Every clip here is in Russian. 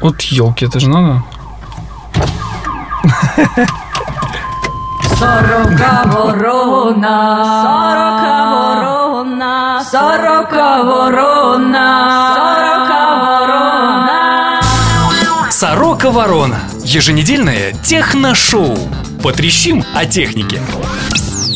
Вот елки, это же надо. Сорока ворона, сорока ворона, сорока ворона, сорока ворона. Сорока Ворона. Еженедельное техношоу. Потрещим о технике.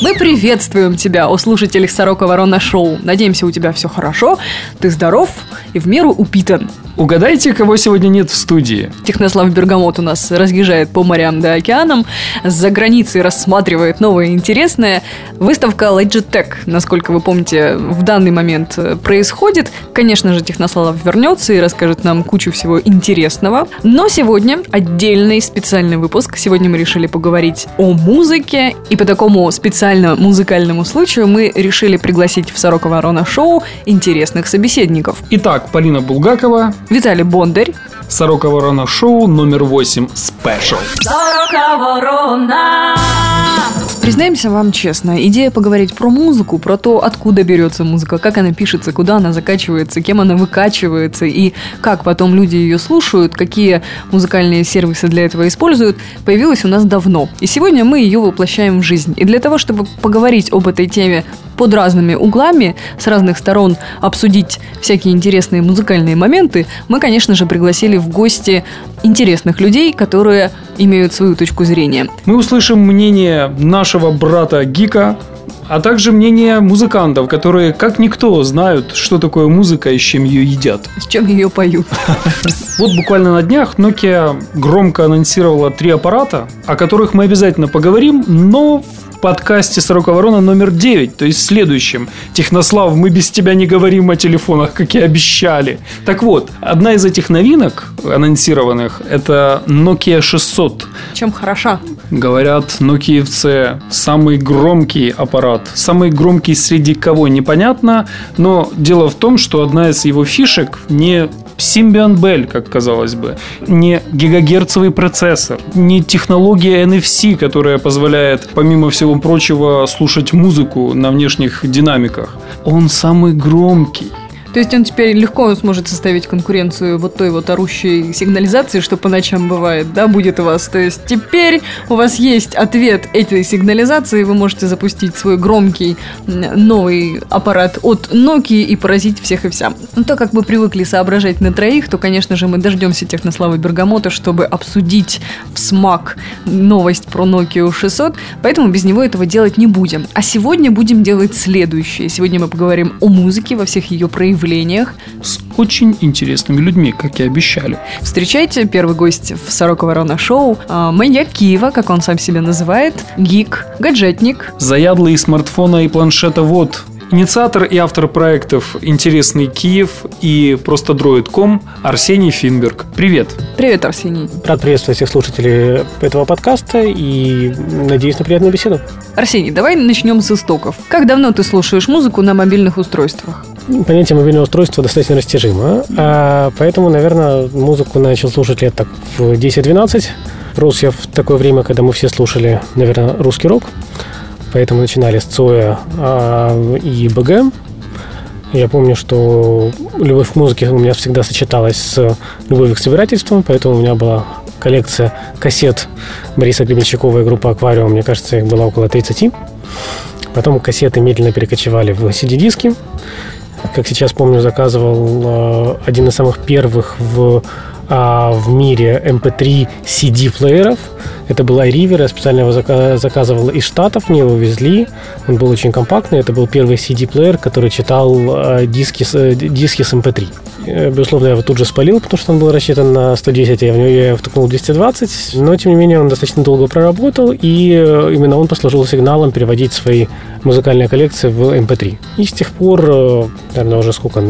Мы приветствуем тебя, о слушателях Сорока Ворона Шоу. Надеемся, у тебя все хорошо, ты здоров и в меру упитан. Угадайте, кого сегодня нет в студии. Технослав Бергамот у нас разъезжает по морям да океанам, за границей рассматривает новое интересное. Выставка Logitech, насколько вы помните, в данный момент э, происходит. Конечно же, Технослав вернется и расскажет нам кучу всего интересного. Но сегодня отдельный специальный выпуск. Сегодня мы решили поговорить о музыке. И по такому специально музыкальному случаю мы решили пригласить в Сорока Ворона Шоу интересных собеседников. Итак, Полина Булгакова, Виталий Бондарь, Сорока Ворона Шоу номер 8 Special. Сорока ворона. Признаемся вам честно, идея поговорить про музыку, про то, откуда берется музыка, как она пишется, куда она закачивается, кем она выкачивается и как потом люди ее слушают, какие музыкальные сервисы для этого используют, появилась у нас давно. И сегодня мы ее воплощаем в жизнь. И для того, чтобы поговорить об этой теме под разными углами, с разных сторон обсудить всякие интересные музыкальные моменты, мы, конечно же, пригласили в гости интересных людей, которые имеют свою точку зрения. Мы услышим мнение нашего брата Гика, а также мнение музыкантов, которые, как никто, знают, что такое музыка и с чем ее едят. С чем ее поют. Вот буквально на днях Nokia громко анонсировала три аппарата, о которых мы обязательно поговорим, но подкасте «Сорока ворона» номер 9, то есть в следующем. Технослав, мы без тебя не говорим о телефонах, как и обещали. Так вот, одна из этих новинок анонсированных – это Nokia 600. Чем хороша? Говорят, нокиевцы самый громкий аппарат. Самый громкий среди кого, непонятно. Но дело в том, что одна из его фишек не Symbian Bell, как казалось бы, не гигагерцовый процессор, не технология NFC, которая позволяет, помимо всего прочего, слушать музыку на внешних динамиках. Он самый громкий. То есть он теперь легко сможет составить конкуренцию вот той вот орущей сигнализации, что по ночам бывает, да, будет у вас. То есть теперь у вас есть ответ этой сигнализации, вы можете запустить свой громкий новый аппарат от Nokia и поразить всех и вся. Но так как мы привыкли соображать на троих, то, конечно же, мы дождемся Технославы Бергамота, чтобы обсудить в смак новость про Nokia 600, поэтому без него этого делать не будем. А сегодня будем делать следующее. Сегодня мы поговорим о музыке во всех ее проявлениях, С очень интересными людьми, как и обещали. Встречайте, первый гость в Сорока Ворона Шоу, а, маньяк Киева, как он сам себя называет, гик, гаджетник, Заядлый смартфона и планшета вот. Инициатор и автор проектов «Интересный Киев» и «Просто дроид.ком» Арсений Финберг. Привет! Привет, Арсений. Рад приветствовать всех слушателей этого подкаста и надеюсь на приятную беседу. Арсений, давай начнем с истоков. Как давно ты слушаешь музыку на мобильных устройствах? Понятие мобильного устройства достаточно растяжимо, а, поэтому, наверное, музыку начал слушать лет так в 10-12. Рос я в такое время, когда мы все слушали, наверное, русский рок, поэтому начинали с Цоя а, и БГ. Я помню, что любовь к музыке у меня всегда сочеталась с любовью к собирательству, поэтому у меня была коллекция кассет Бориса Гребенщикова и группы «Аквариум». Мне кажется, их было около 30. Потом кассеты медленно перекочевали в CD-диски. Как сейчас помню, заказывал э, один из самых первых в, а, в мире MP3 CD-плееров. Это был iRiver, я специально его зака- заказывал из Штатов, мне его везли. Он был очень компактный, это был первый CD-плеер, который читал э, диски, э, диски с MP3. Э, Безусловно, я его тут же спалил, потому что он был рассчитан на 110, а я в него я втыкнул 220. Но, тем не менее, он достаточно долго проработал, и э, именно он послужил сигналом переводить свои музыкальные коллекции в MP3. И с тех пор, э, наверное, уже сколько,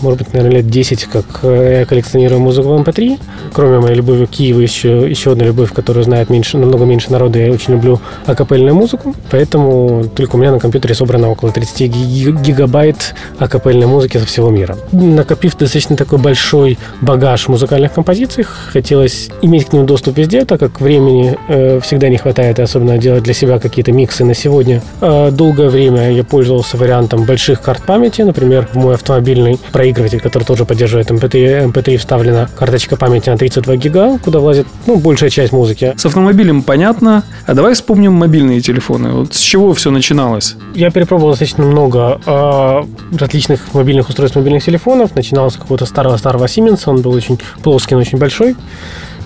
может быть, наверное, лет 10, как я коллекционирую музыку в MP3. Кроме моей любви к Киеву, еще, еще одна любовь, которую знает меньше, намного меньше народа, я очень люблю акапельную музыку. Поэтому только у меня на компьютере собрано около 30 ги- гигабайт акапельной музыки со всего мира. Накопив достаточно достаточно такой большой багаж музыкальных композиций. Хотелось иметь к ним доступ везде, так как времени э, всегда не хватает, и особенно делать для себя какие-то миксы на сегодня. Э, долгое время я пользовался вариантом больших карт памяти. Например, в мой автомобильный проигрыватель, который тоже поддерживает MP3, MP3 вставлена карточка памяти на 32 гига, куда влазит ну, большая часть музыки. С автомобилем понятно. А давай вспомним мобильные телефоны. Вот с чего все начиналось? Я перепробовал достаточно много э, различных мобильных устройств, мобильных телефонов. Начинал с какого-то старого-старого Siemens. Он был очень плоский, но очень большой.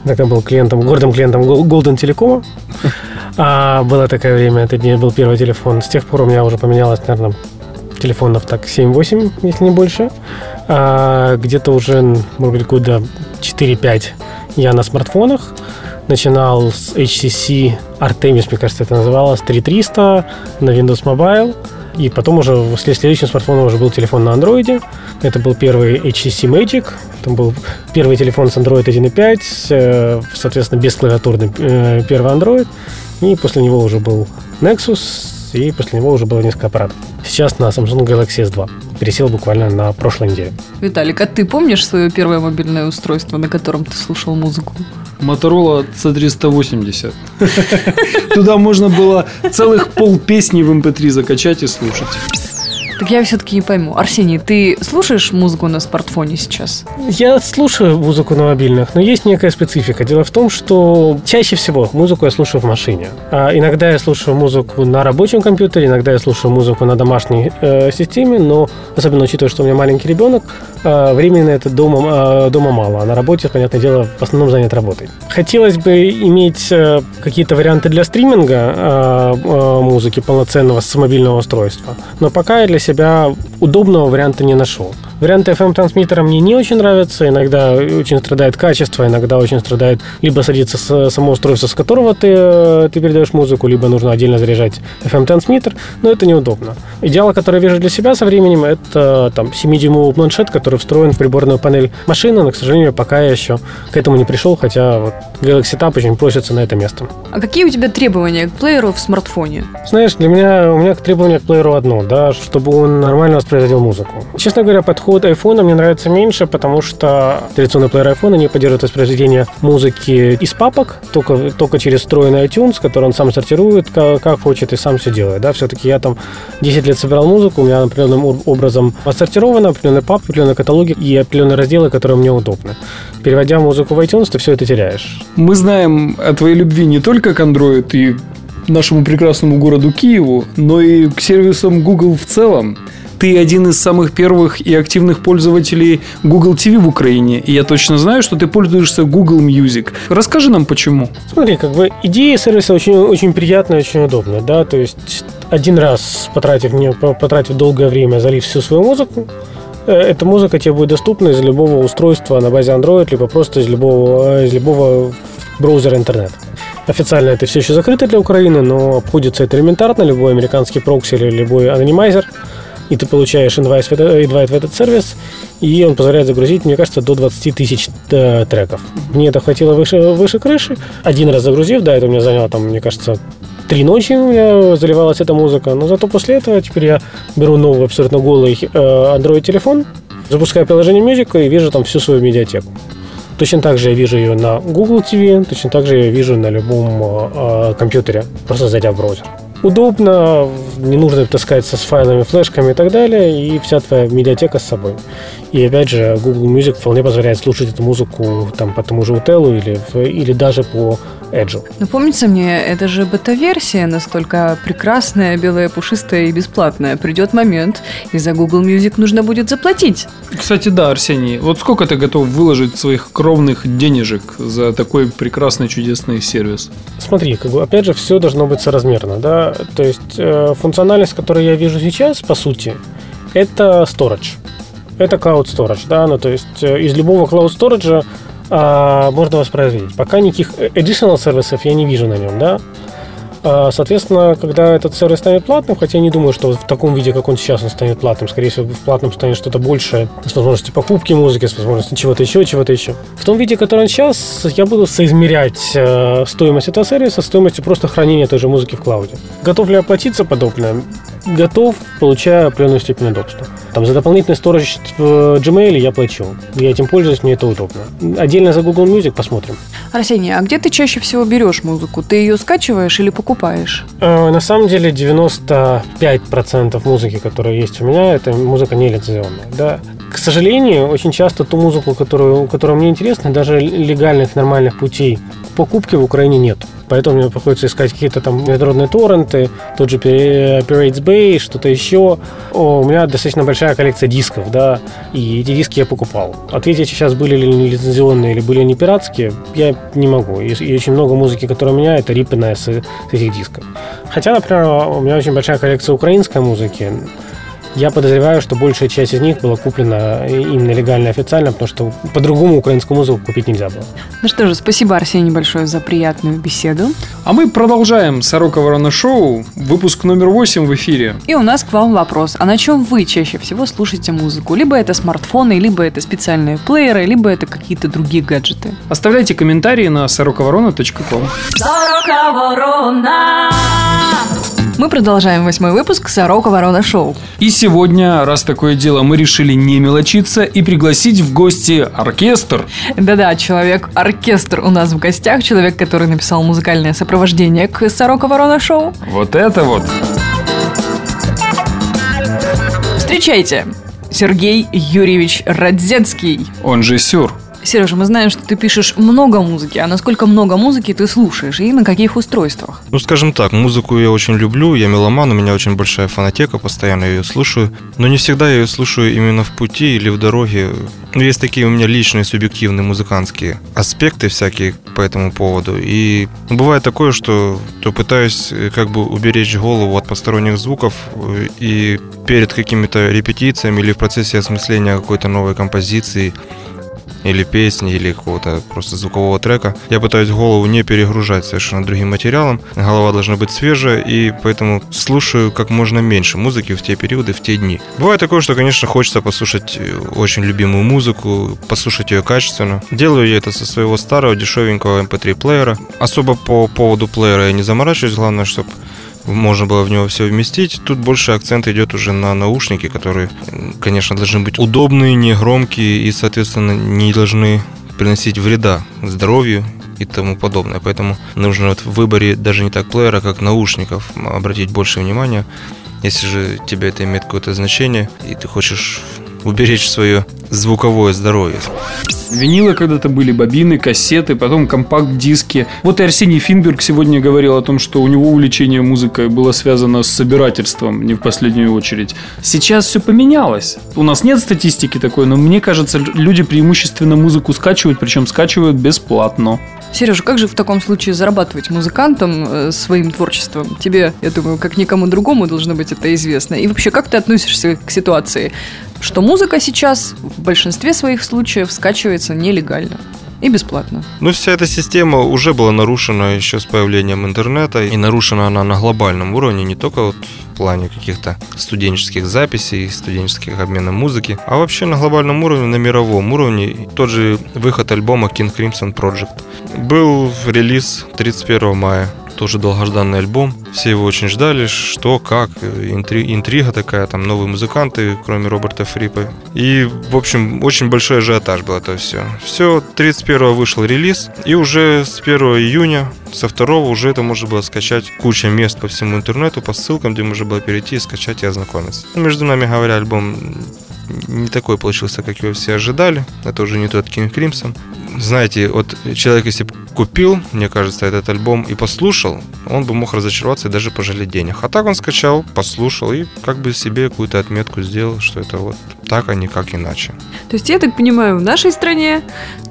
Тогда был клиентом, гордым клиентом Gol- Golden Telecom. А, было такое время, это не был первый телефон. С тех пор у меня уже поменялось, наверное, телефонов так 7-8, если не больше. А, где-то уже, может быть, года 4-5 я на смартфонах. Начинал с HTC Artemis, мне кажется, это называлось, 3300 на Windows Mobile. И потом уже след- следующим смартфоном уже был телефон на андроиде. Это был первый HTC Magic. Там был первый телефон с Android 1.5, э, соответственно, бесклавиатурный э, первый Android. И после него уже был Nexus, и после него уже было несколько аппаратов. Сейчас на Samsung Galaxy S2. Пересел буквально на прошлой неделе. Виталик, а ты помнишь свое первое мобильное устройство, на котором ты слушал музыку? Motorola C380. Туда можно было целых пол песни в MP3 закачать и слушать. Так я все-таки не пойму. Арсений, ты слушаешь музыку на смартфоне сейчас? Я слушаю музыку на мобильных, но есть некая специфика. Дело в том, что чаще всего музыку я слушаю в машине. А иногда я слушаю музыку на рабочем компьютере, иногда я слушаю музыку на домашней э, системе, но особенно учитывая, что у меня маленький ребенок, э, времени это дома, э, дома мало, а на работе, понятное дело, в основном занят работой. Хотелось бы иметь э, какие-то варианты для стриминга э, э, музыки полноценного с мобильного устройства, но пока я для себя удобного варианта не нашел. Варианты FM-трансмиттера мне не очень нравятся. Иногда очень страдает качество, иногда очень страдает либо садится с- само устройство, с которого ты, э, ты передаешь музыку, либо нужно отдельно заряжать FM-трансмиттер, но это неудобно. Идеал, который я вижу для себя со временем, это там 7-дюймовый планшет, который встроен в приборную панель машины, но, к сожалению, пока я еще к этому не пришел, хотя вот Galaxy Tab очень просится на это место. А какие у тебя требования к плееру в смартфоне? Знаешь, для меня у меня требование к плееру одно, да, чтобы он нормально воспроизводил музыку. Честно говоря, подход iPhone мне нравится меньше, потому что традиционный плеер iPhone не поддерживает воспроизведение музыки из папок, только, только через встроенный iTunes, который он сам сортирует, как, как хочет и сам все делает. Да, все-таки я там 10 лет собирал музыку, у меня определенным об- образом отсортировано, определенные папки, определенные каталоги и определенные разделы, которые мне удобны. Переводя музыку в iTunes, ты все это теряешь. Мы знаем о твоей любви не только к Android и нашему прекрасному городу Киеву, но и к сервисам Google в целом. Ты один из самых первых и активных пользователей Google TV в Украине, и я точно знаю, что ты пользуешься Google Music. Расскажи нам, почему. Смотри, как бы идея сервиса очень, очень приятная, очень удобная, да, то есть один раз потратив, не, потратив долгое время, залив всю свою музыку, э, эта музыка тебе будет доступна из любого устройства на базе Android, либо просто из любого, э, из любого браузера интернет. Официально это все еще закрыто для Украины, но обходится это элементарно. Любой американский прокси или любой анонимайзер, и ты получаешь инвайт в, это- инвайт в этот сервис, и он позволяет загрузить, мне кажется, до 20 тысяч э, треков. Мне это хватило выше, выше крыши. Один раз загрузив, да, это у меня заняло, там, мне кажется, три ночи у меня заливалась эта музыка. Но зато после этого теперь я беру новый, абсолютно голый э, Android-телефон, запускаю приложение Music и вижу там всю свою медиатеку. Точно так же я вижу ее на Google TV, точно так же я вижу на любом э, э, компьютере, просто зайдя в браузер. Удобно, не нужно таскаться с файлами, флешками и так далее, и вся твоя медиатека с собой. И опять же, Google Music вполне позволяет слушать эту музыку там, по тому же Утелу или, или даже по Edge. Ну, помнится мне, это же бета-версия настолько прекрасная, белая, пушистая и бесплатная. Придет момент, и за Google Music нужно будет заплатить. Кстати, да, Арсений, вот сколько ты готов выложить своих кровных денежек за такой прекрасный, чудесный сервис? Смотри, как бы, опять же, все должно быть соразмерно, да, то есть э, функциональность, которую я вижу сейчас, по сути, это storage, это cloud storage, да, ну, то есть э, из любого cloud storage а, можно воспроизводить. Пока никаких additional сервисов я не вижу на нем, да, А, Соответственно, когда этот сервис станет платным, хотя я не думаю, что в таком виде, как он сейчас, он станет платным. Скорее всего, в платном станет что-то большее с возможностью покупки музыки, с возможностью чего-то еще, чего-то еще. В том виде, который он сейчас, я буду соизмерять э, стоимость этого сервиса с стоимостью просто хранения той же музыки в клауде. Готов ли я платить за подобное? Готов, получаю определенную степень удобства. Там за дополнительный сторож в Gmail я плачу. Я этим пользуюсь, мне это удобно. Отдельно за Google Music посмотрим. Арсений, а где ты чаще всего берешь музыку? Ты ее скачиваешь или покупаешь? Э, На самом деле 95% музыки, которая есть у меня, это музыка не лицензионная. Да. К сожалению, очень часто ту музыку, которую, которая мне интересна, даже легальных нормальных путей покупки в Украине нет. Поэтому мне приходится искать какие-то там международные торренты, тот же Pir- Pirates Bay, что-то еще. О, у меня достаточно большая коллекция дисков, да, и эти диски я покупал. Ответить сейчас были ли они лицензионные или были они пиратские, я не могу. И, и очень много музыки, которая у меня, это рипанная с, с этих дисков. Хотя, например, у меня очень большая коллекция украинской музыки. Я подозреваю, что большая часть из них была куплена именно легально и официально, потому что по-другому украинскую музыку купить нельзя было. Ну что же, спасибо, Арсений, большое за приятную беседу. А мы продолжаем Сорока Ворона Шоу. Выпуск номер 8 в эфире. И у нас к вам вопрос. А на чем вы чаще всего слушаете музыку? Либо это смартфоны, либо это специальные плееры, либо это какие-то другие гаджеты. Оставляйте комментарии на сороковорона.ком. Сорока ворона. Мы продолжаем восьмой выпуск «Сорока Ворона Шоу». И сегодня, раз такое дело, мы решили не мелочиться и пригласить в гости оркестр. Да-да, человек-оркестр у нас в гостях, человек, который написал музыкальное сопровождение к «Сорока Ворона Шоу». Вот это вот. Встречайте, Сергей Юрьевич Радзецкий. Он же Сюр. Сережа, мы знаем, что ты пишешь много музыки, а насколько много музыки ты слушаешь и на каких устройствах? Ну, скажем так, музыку я очень люблю, я меломан, у меня очень большая фонотека, постоянно ее слушаю, но не всегда я ее слушаю именно в пути или в дороге. Ну, есть такие у меня личные субъективные музыкантские аспекты всякие по этому поводу, и бывает такое, что то пытаюсь э, как бы уберечь голову от посторонних звуков э, и перед какими-то репетициями или в процессе осмысления какой-то новой композиции или песни, или какого-то просто звукового трека. Я пытаюсь голову не перегружать совершенно другим материалом. Голова должна быть свежая, и поэтому слушаю как можно меньше музыки в те периоды, в те дни. Бывает такое, что, конечно, хочется послушать э, очень любимую музыку, послушать ее качественно. Делаю я это со своего старого дешевенького MP3-плеера. Особо по поводу плеера я не заморачиваюсь, главное, чтобы можно было в него все вместить. Тут больше акцент идет уже на наушники, которые, конечно, должны быть удобные, не громкие и, соответственно, не должны приносить вреда здоровью и тому подобное. Поэтому нужно вот в выборе даже не так плеера, как наушников обратить больше внимания. Если же тебе это имеет какое-то значение, и ты хочешь уберечь свое звуковое здоровье. Винилы когда-то были, бобины, кассеты, потом компакт-диски. Вот и Арсений Финберг сегодня говорил о том, что у него увлечение музыкой было связано с собирательством, не в последнюю очередь. Сейчас все поменялось. У нас нет статистики такой, но мне кажется, люди преимущественно музыку скачивают, причем скачивают бесплатно. Сережа, как же в таком случае зарабатывать музыкантом э, своим творчеством? Тебе, я думаю, как никому другому должно быть это известно. И вообще, как ты относишься к ситуации, что музыка сейчас в большинстве своих случаев скачивается нелегально? И бесплатно. Ну, вся эта система уже была нарушена еще с появлением интернета, и нарушена она на глобальном уровне, не только вот в плане каких-то студенческих записей, студенческих обменов музыки, а вообще на глобальном уровне, на мировом уровне. Тот же выход альбома King Crimson Project. Был релиз 31 мая тоже долгожданный альбом. Все его очень ждали, что, как, интри- интрига такая, там новые музыканты, кроме Роберта Фрипа. И, в общем, очень большой ажиотаж был это все. Все, 31 вышел релиз, и уже с 1 июня, со 2 уже это можно было скачать куча мест по всему интернету, по ссылкам, где можно было перейти, скачать и ознакомиться. Между нами говоря, альбом не такой получился, как его все ожидали. Это уже не тот King Crimson. Знаете, вот человек, если купил, мне кажется, этот альбом и послушал, он бы мог разочароваться и даже пожалеть денег. А так он скачал, послушал и как бы себе какую-то отметку сделал, что это вот так, а не как иначе. То есть, я так понимаю, в нашей стране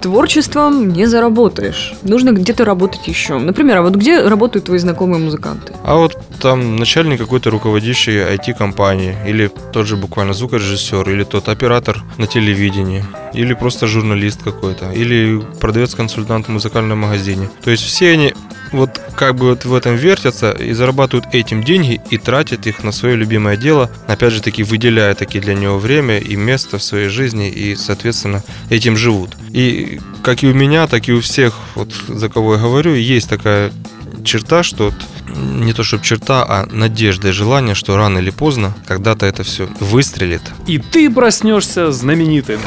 творчеством не заработаешь. Нужно где-то работать еще. Например, а вот где работают твои знакомые музыканты? А вот там начальник какой-то руководящей IT-компании, или тот же буквально звукорежиссер, или тот оператор на телевидении, или просто журналист какой-то, или продавец-консультант в музыкальном магазине. То есть все они вот как бы вот в этом вертятся и зарабатывают этим деньги и тратят их на свое любимое дело, опять же таки выделяя таки для него время и место в своей жизни и, соответственно, этим живут. И как и у меня, так и у всех, вот за кого я говорю, есть такая черта, что вот не то чтобы черта, а надежда и желание, что рано или поздно когда-то это все выстрелит. И ты проснешься знаменитым.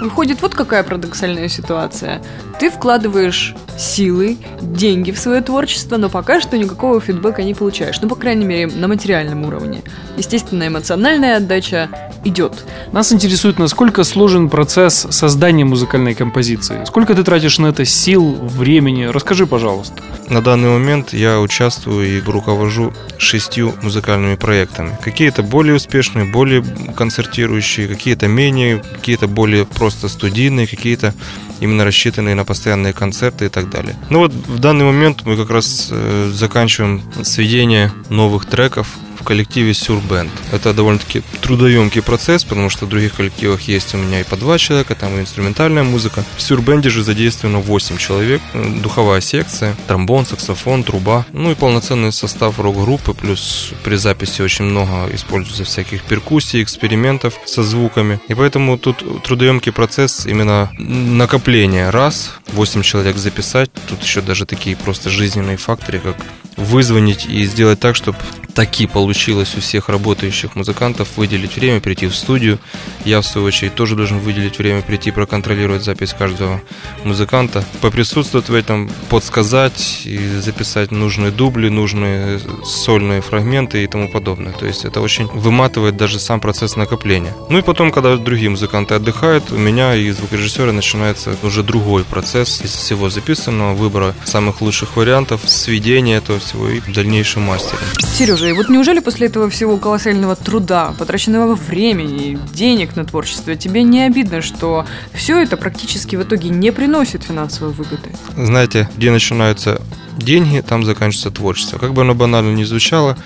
Выходит, вот какая парадоксальная ситуация. Ты вкладываешь силы, деньги в свое творчество, но пока что никакого фидбэка не получаешь. Ну, по крайней мере, на материальном уровне. Естественно, эмоциональная отдача идет. Нас интересует, насколько сложен процесс создания музыкальной композиции. Сколько ты тратишь на это сил, времени? Расскажи, пожалуйста. На данный момент я участвую и руковожу шестью музыкальными проектами. Какие-то более успешные, более концертирующие, какие-то менее, какие-то более просто студийные, какие-то именно рассчитанные на постоянные концерты и так далее. Ну вот в данный момент мы как раз э, заканчиваем сведение новых треков коллективе Сюрбенд. Это довольно-таки трудоемкий процесс, потому что в других коллективах есть у меня и по два человека, там и инструментальная музыка. В Сюрбенде же задействовано 8 человек, э, духовая секция, тромбон, саксофон, труба, ну и полноценный состав рок-группы, плюс при записи очень много используется всяких перкуссий, экспериментов со звуками. И поэтому тут трудоемкий процесс именно накопления. Раз, 8 человек записать, тут еще даже такие просто жизненные факторы, как вызвонить и сделать так, чтобы таки получилось у всех работающих музыкантов выделить время, прийти в студию. Я, в свою очередь, тоже должен выделить время, прийти, проконтролировать запись каждого музыканта, поприсутствовать в этом, подсказать и записать нужные дубли, нужные сольные фрагменты и тому подобное. То есть это очень выматывает даже сам процесс накопления. Ну и потом, когда другие музыканты отдыхают, у меня и звукорежиссера начинается уже другой процесс из всего записанного, выбора самых лучших вариантов, сведения этого всего и дальнейшем мастеринг. Сережа, и вот неужели после этого всего колоссального труда, потраченного времени, денег на творчество, тебе не обидно, что все это практически в итоге не приносит финансовой выгоды? Знаете, где начинаются деньги, там заканчивается творчество. Как бы оно банально не звучало,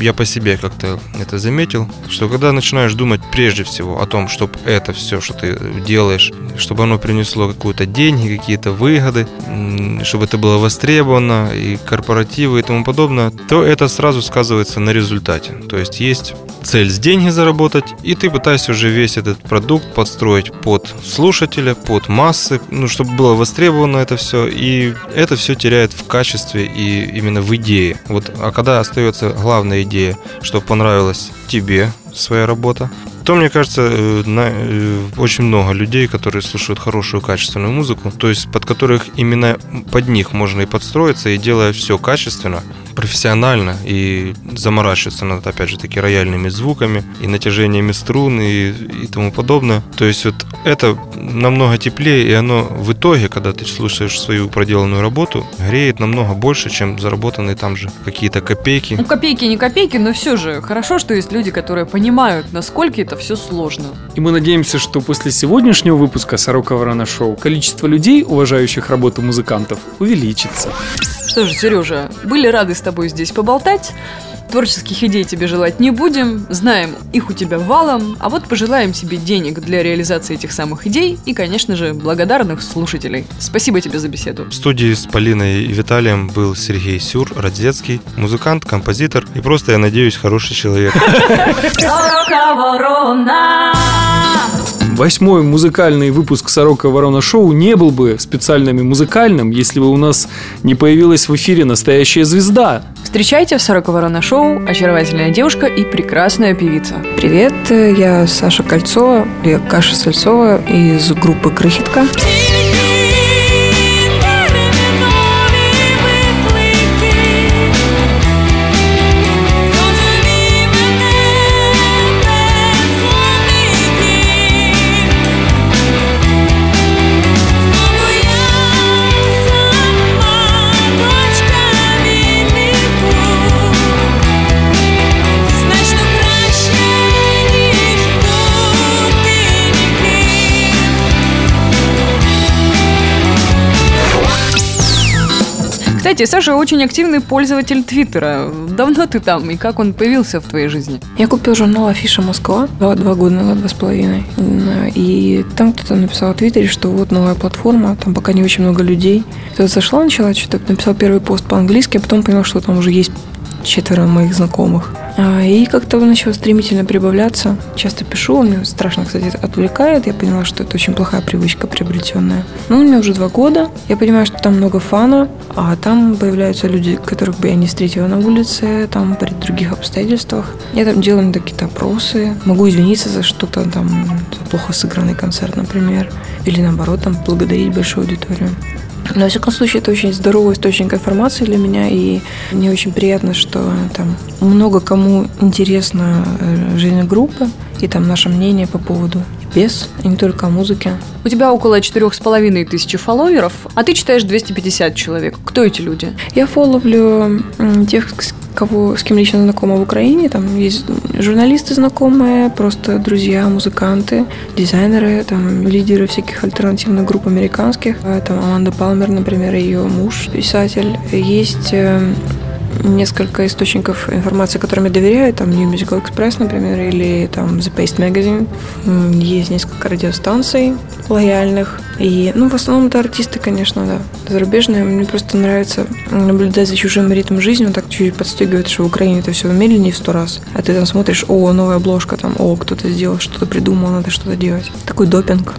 я по себе как-то это заметил, что когда начинаешь думать прежде всего о том, чтобы это все, что ты делаешь, чтобы оно принесло какую-то деньги, какие-то выгоды, чтобы это было востребовано, и корпоративы и тому подобное, то это сразу сказывается на результате. То есть есть цель с деньги заработать, и ты пытаешься уже весь этот продукт подстроить под слушателя, под массы, ну, чтобы было востребовано это все, и это все теряет в качестве и именно в идее. Вот, а когда остается главная идея, чтобы понравилась тебе своя работа, то, мне кажется, э, на- э, очень много людей, которые слушают хорошую качественную музыку, то есть под которых именно под них можно и подстроиться, и делая все качественно, профессионально, и заморачиваться над, опять же, таки рояльными звуками, и натяжениями струн, и, и тому подобное. То есть вот это намного теплее, и оно в итоге, когда ты слушаешь свою проделанную работу, греет намного больше, чем заработанные там же какие-то копейки. Ну, копейки не копейки, но все же хорошо, что есть люди, которые понимают, насколько это все сложно. И мы надеемся, что после сегодняшнего выпуска «Сорока Ворона Шоу» количество людей, уважающих работу музыкантов, увеличится. Что же, Сережа, были рады с тобой здесь поболтать. Творческих идей тебе желать не будем, знаем, их у тебя валом, а вот пожелаем тебе денег для реализации этих самых идей и, конечно же, благодарных слушателей. Спасибо тебе за беседу. В студии с Полиной и Виталием был Сергей Сюр, Родзецкий, музыкант, композитор и просто, я надеюсь, хороший человек. Сорока ворона. Восьмой музыкальный выпуск «Сорока Ворона Шоу» не был бы специальным и музыкальным, если бы у нас не появилась в эфире настоящая звезда. Встречайте в «Сорока Ворона Шоу» очаровательная девушка и прекрасная певица. Привет, я Саша Кольцова, я Каша Сальцова из группы «Крыхитка». Кстати, Саша очень активный пользователь Твиттера. Давно ты там, и как он появился в твоей жизни? Я купил журнал «Афиша Москва» два, два года назад, два с половиной. И там кто-то написал в Твиттере, что вот новая платформа, там пока не очень много людей. Я зашла, начала что-то, написал первый пост по-английски, а потом поняла, что там уже есть четверо моих знакомых. А, И как-то он начал стремительно прибавляться. Часто пишу, он меня страшно, кстати, отвлекает. Я поняла, что это очень плохая привычка приобретенная. Ну, у меня уже два года. Я понимаю, что там много фана, а там появляются люди, которых бы я не встретила на улице, там при других обстоятельствах. Я там делаю какие-то опросы. Могу извиниться за что-то там, плохо сыгранный концерт, например. Или наоборот, там благодарить большую аудиторию. Но, во всяком случае, это очень здоровый источник информации для меня, и мне очень приятно, что там много кому интересна э, жизнь группы, и там наше мнение по поводу без, и не только о музыке. У тебя около четырех с половиной тысячи фолловеров, а ты читаешь 250 человек. Кто эти люди? Я фоловлю м, тех, кого, с кем лично знакома в Украине. Там есть журналисты знакомые, просто друзья, музыканты, дизайнеры, там лидеры всяких альтернативных групп американских. Там Аманда Палмер, например, ее муж, писатель. Есть э, несколько источников информации, которым я доверяю, там New Musical Express, например, или там The Paste Magazine. Есть несколько радиостанций лояльных. И, ну, в основном это артисты, конечно, да, зарубежные. Мне просто нравится наблюдать за чужим ритмом жизни, он так чуть-чуть подстегивает, что в Украине это все медленнее в сто раз. А ты там смотришь, о, новая обложка, там, о, кто-то сделал, что-то придумал, надо что-то делать. Такой допинг.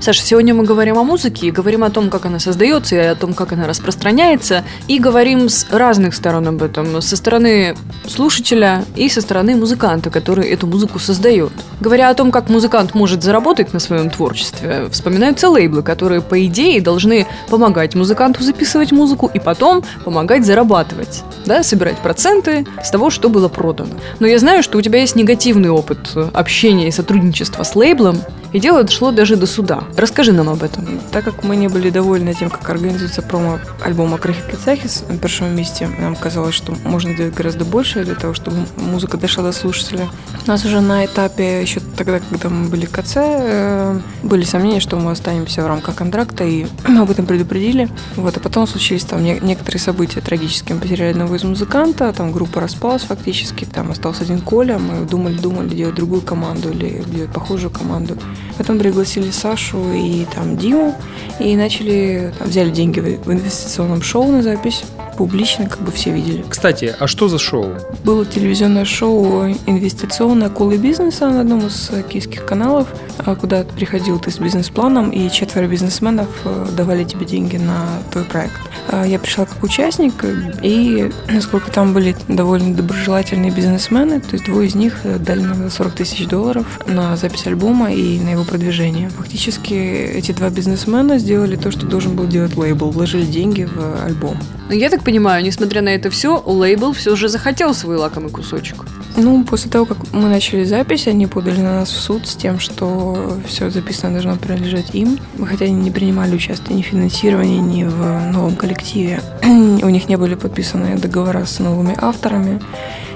Саша, сегодня мы говорим о музыке, говорим о том, как она создается, и о том, как она распространяется, и говорим с разных сторон об этом. Со стороны слушателя и со стороны музыканта, который эту музыку создает. Говоря о том, как музыкант может заработать на своем творчестве, вспоминаются лейблы, которые, по идее, должны помогать музыканту записывать музыку и потом помогать зарабатывать, да, собирать проценты с того, что было продано. Но я знаю, что у тебя есть негативный опыт общения и сотрудничества с лейблом, и дело дошло даже до суда. Расскажи нам об этом. Так как мы не были довольны тем, как организуется промо альбома Крахи Кицахис на первом месте, нам казалось, что можно делать гораздо больше для того, чтобы музыка дошла до слушателя. У нас уже на этапе, еще тогда, когда мы были в КЦ, э, были сомнения, что мы останемся в рамках контракта, и об этом предупредили. Вот, а потом случились там не- некоторые события трагические. Мы потеряли одного из музыканта, там группа распалась фактически, там остался один Коля, мы думали-думали делать другую команду или делать похожую команду. Потом пригласили Сашу и там Диму, и начали, там, взяли деньги в инвестиционном шоу на запись, публично, как бы все видели. Кстати, а что за шоу? Было телевизионное шоу инвестиционное «Колы бизнеса» на одном из э, киевских каналов, а, куда приходил ты с бизнес-планом, и четверо бизнесменов э, давали тебе деньги на твой проект. А, Я пришла как участник, и насколько там были довольно доброжелательные бизнесмены, то есть двое из них э, дали нам 40 тысяч долларов на запись альбома и на его продвижение. Фактически эти два бизнесмена сделали то, что должен был делать лейбл, вложили деньги в альбом. Но я так понимаю, несмотря на это все, лейбл все же захотел свой лакомый кусочек. Ну, после того, как мы начали запись, они подали на нас в суд с тем, что все записано должно принадлежать им. Хотя они не принимали участие ни в финансировании, ни в новом коллективе. У них не были подписаны договора с новыми авторами.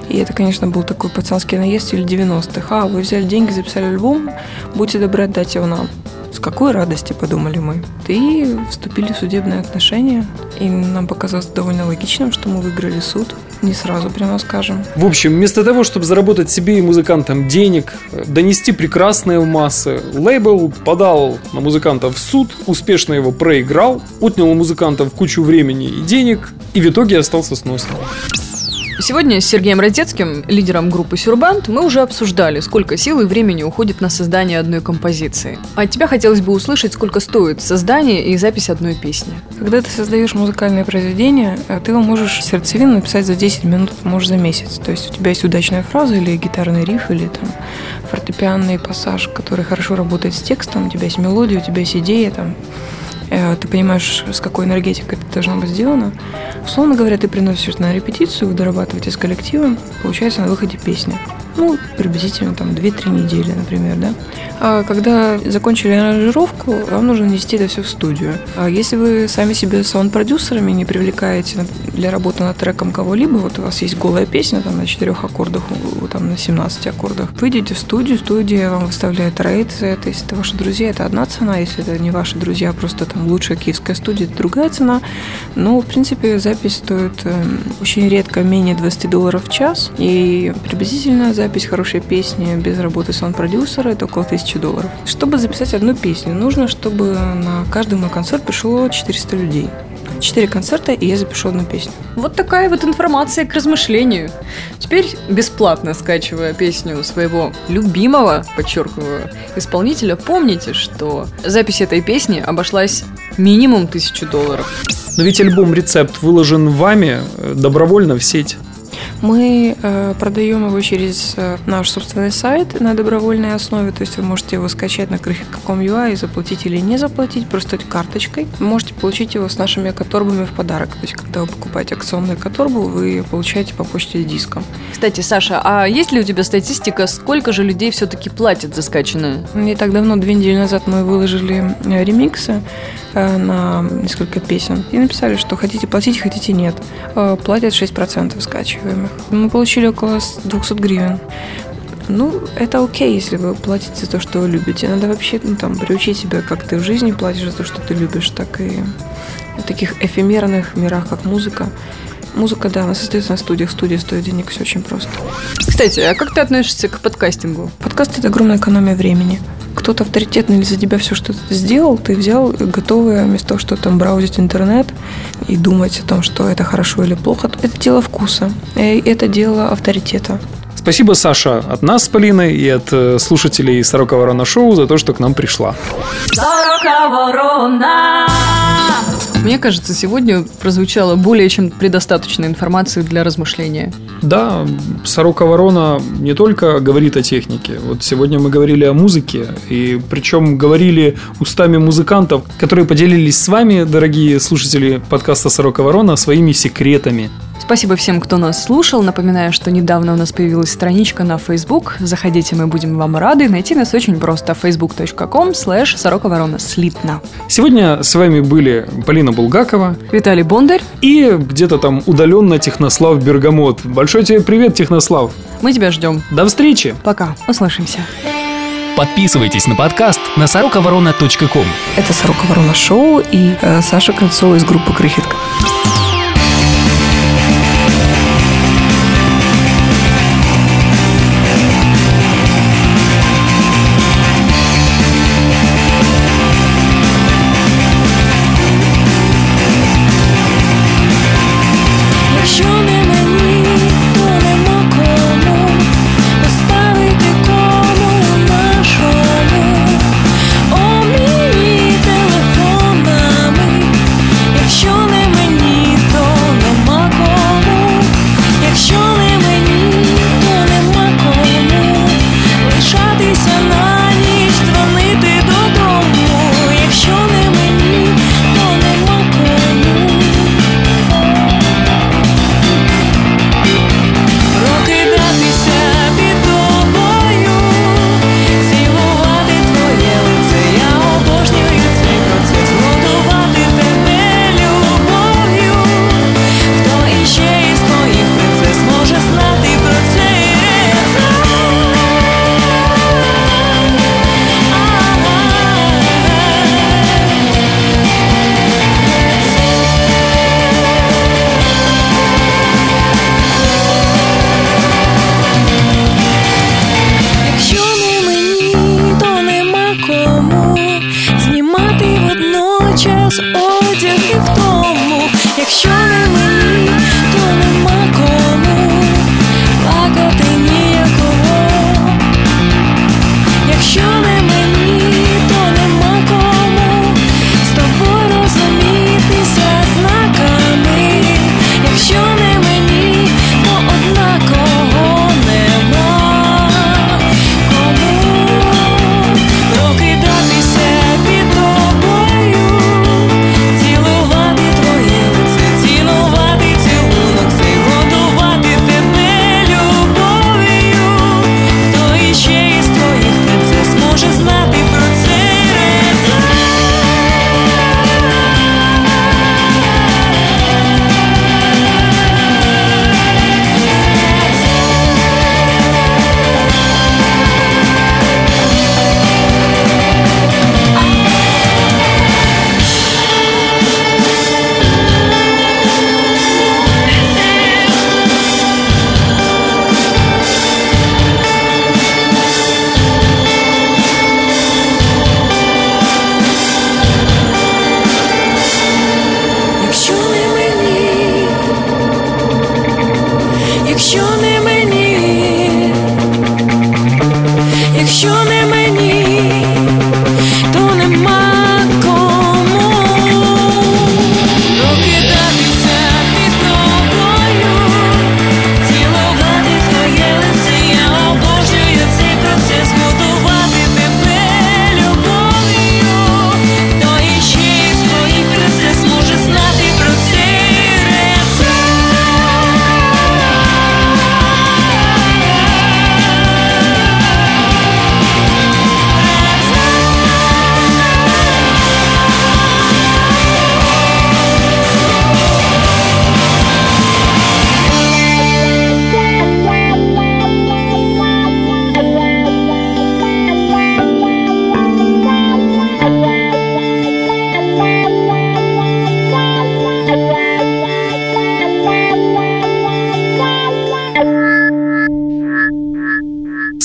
И это, конечно, был такой пацанский наезд или 90-х. А, вы взяли деньги, записали альбом, будьте добры, отдать его нам. С какой радости, подумали мы. И вступили в судебные отношения. И нам показалось довольно логичным, что мы выиграли суд. Не сразу, прямо скажем. В общем, вместо того, чтобы заработать себе и музыкантам денег, э, донести прекрасное в массы, лейбл подал на музыкантов в суд, успешно его проиграл, отнял у музыкантов кучу времени и денег, и в итоге остался сносным. Сегодня с Сергеем Родецким, лидером группы Сюрбанд, мы уже обсуждали, сколько сил и времени уходит на создание одной композиции. А от тебя хотелось бы услышать, сколько стоит создание и запись одной песни. Когда ты создаешь музыкальное произведение, э, ты его можешь сердцевину написать за 10 минут, можешь за месяц. То есть у тебя есть удачная фраза или гитарный риф, или там фортепианный пассаж, который хорошо работает с текстом, у тебя есть мелодия, у тебя есть идея, там, ты понимаешь, с какой энергетикой это должно быть сделано. Условно говоря, ты приносишь на репетицию, дорабатываете с коллективом, получается на выходе песня. Ну, приблизительно там 2-3 недели, например, да. А когда закончили аранжировку, вам нужно нести это все в студию. А если вы сами себе саунд-продюсерами не привлекаете для работы над треком кого-либо, вот у вас есть голая песня там на четырех аккордах, у- у- там на 17 аккордах, вы идете в студию, студия вам выставляет рейд за это, если это ваши друзья, это одна цена, если это не ваши друзья, просто там лучшая киевская студия, это другая цена. Но, в принципе, запись стоит эм, очень редко менее 20 долларов в час, и приблизительно запись хорошей песни без работы саунд-продюсера это около 1000 долларов. Чтобы записать одну песню, нужно, чтобы на каждый мой концерт пришло 400 людей. Четыре концерта, и я запишу одну песню. Вот такая вот информация к размышлению. Теперь, бесплатно скачивая песню своего любимого, подчеркиваю, исполнителя, помните, что запись этой песни обошлась минимум тысячу долларов. Но ведь альбом «Рецепт» выложен вами э, добровольно в сеть. Мы э, продаем его через э, наш собственный сайт на добровольной основе, то есть вы можете его скачать на крыхе.com.ua и заплатить или не заплатить, просто карточкой. Вы можете получить его с нашими экоторбами в подарок. То есть когда вы покупаете акционную экоторбу, вы получаете по почте диском. Кстати, Саша, а есть ли у тебя статистика, сколько же людей все-таки платят за скачанное? Не так давно, две недели назад, мы выложили э, ремиксы на несколько песен и написали, что хотите платить, хотите нет. Э, Платят 6% скачиваемых. Мы получили около 200 гривен. Ну, это окей, если вы платите за то, что вы любите. Надо вообще ну, там, приучить себя, как ты в жизни платишь за то, что ты любишь, так и в таких эфемерных мирах, как музыка. Музыка, да, она создается на студиях. Студия стоит денег, все очень просто. Кстати, а как ты относишься к подкастингу? Подкаст – это огромная экономия времени. Кто-то авторитетный за тебя все что-то сделал, ты взял готовое, вместо того, что там браузить интернет и думать о том, что это хорошо или плохо. Это дело вкуса, и это дело авторитета. Спасибо, Саша, от нас с Полиной и от э, слушателей Сорока Ворона Шоу за то, что к нам пришла. Сорока ворона. Мне кажется, сегодня прозвучало более чем предостаточно информации для размышления. Да, Сорока Ворона не только говорит о технике. Вот сегодня мы говорили о музыке, и причем говорили устами музыкантов, которые поделились с вами, дорогие слушатели подкаста Сорока Ворона, своими секретами. Спасибо всем, кто нас слушал. Напоминаю, что недавно у нас появилась страничка на Facebook. Заходите, мы будем вам рады. Найти нас очень просто. facebook.com slash сорока ворона слитно. Сегодня с вами были Полина Булгакова Виталий Бондарь, и где-то там удаленно Технослав Бергамот. Большой тебе привет, Технослав. мы тебя ждем. До встречи! Пока, услышимся. Подписывайтесь на подкаст на сороковорона.ком. Это «Сорока Ворона Шоу» и э, Саша Кольцова из группы «Крыхитка».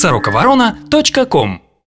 сороковорона.ком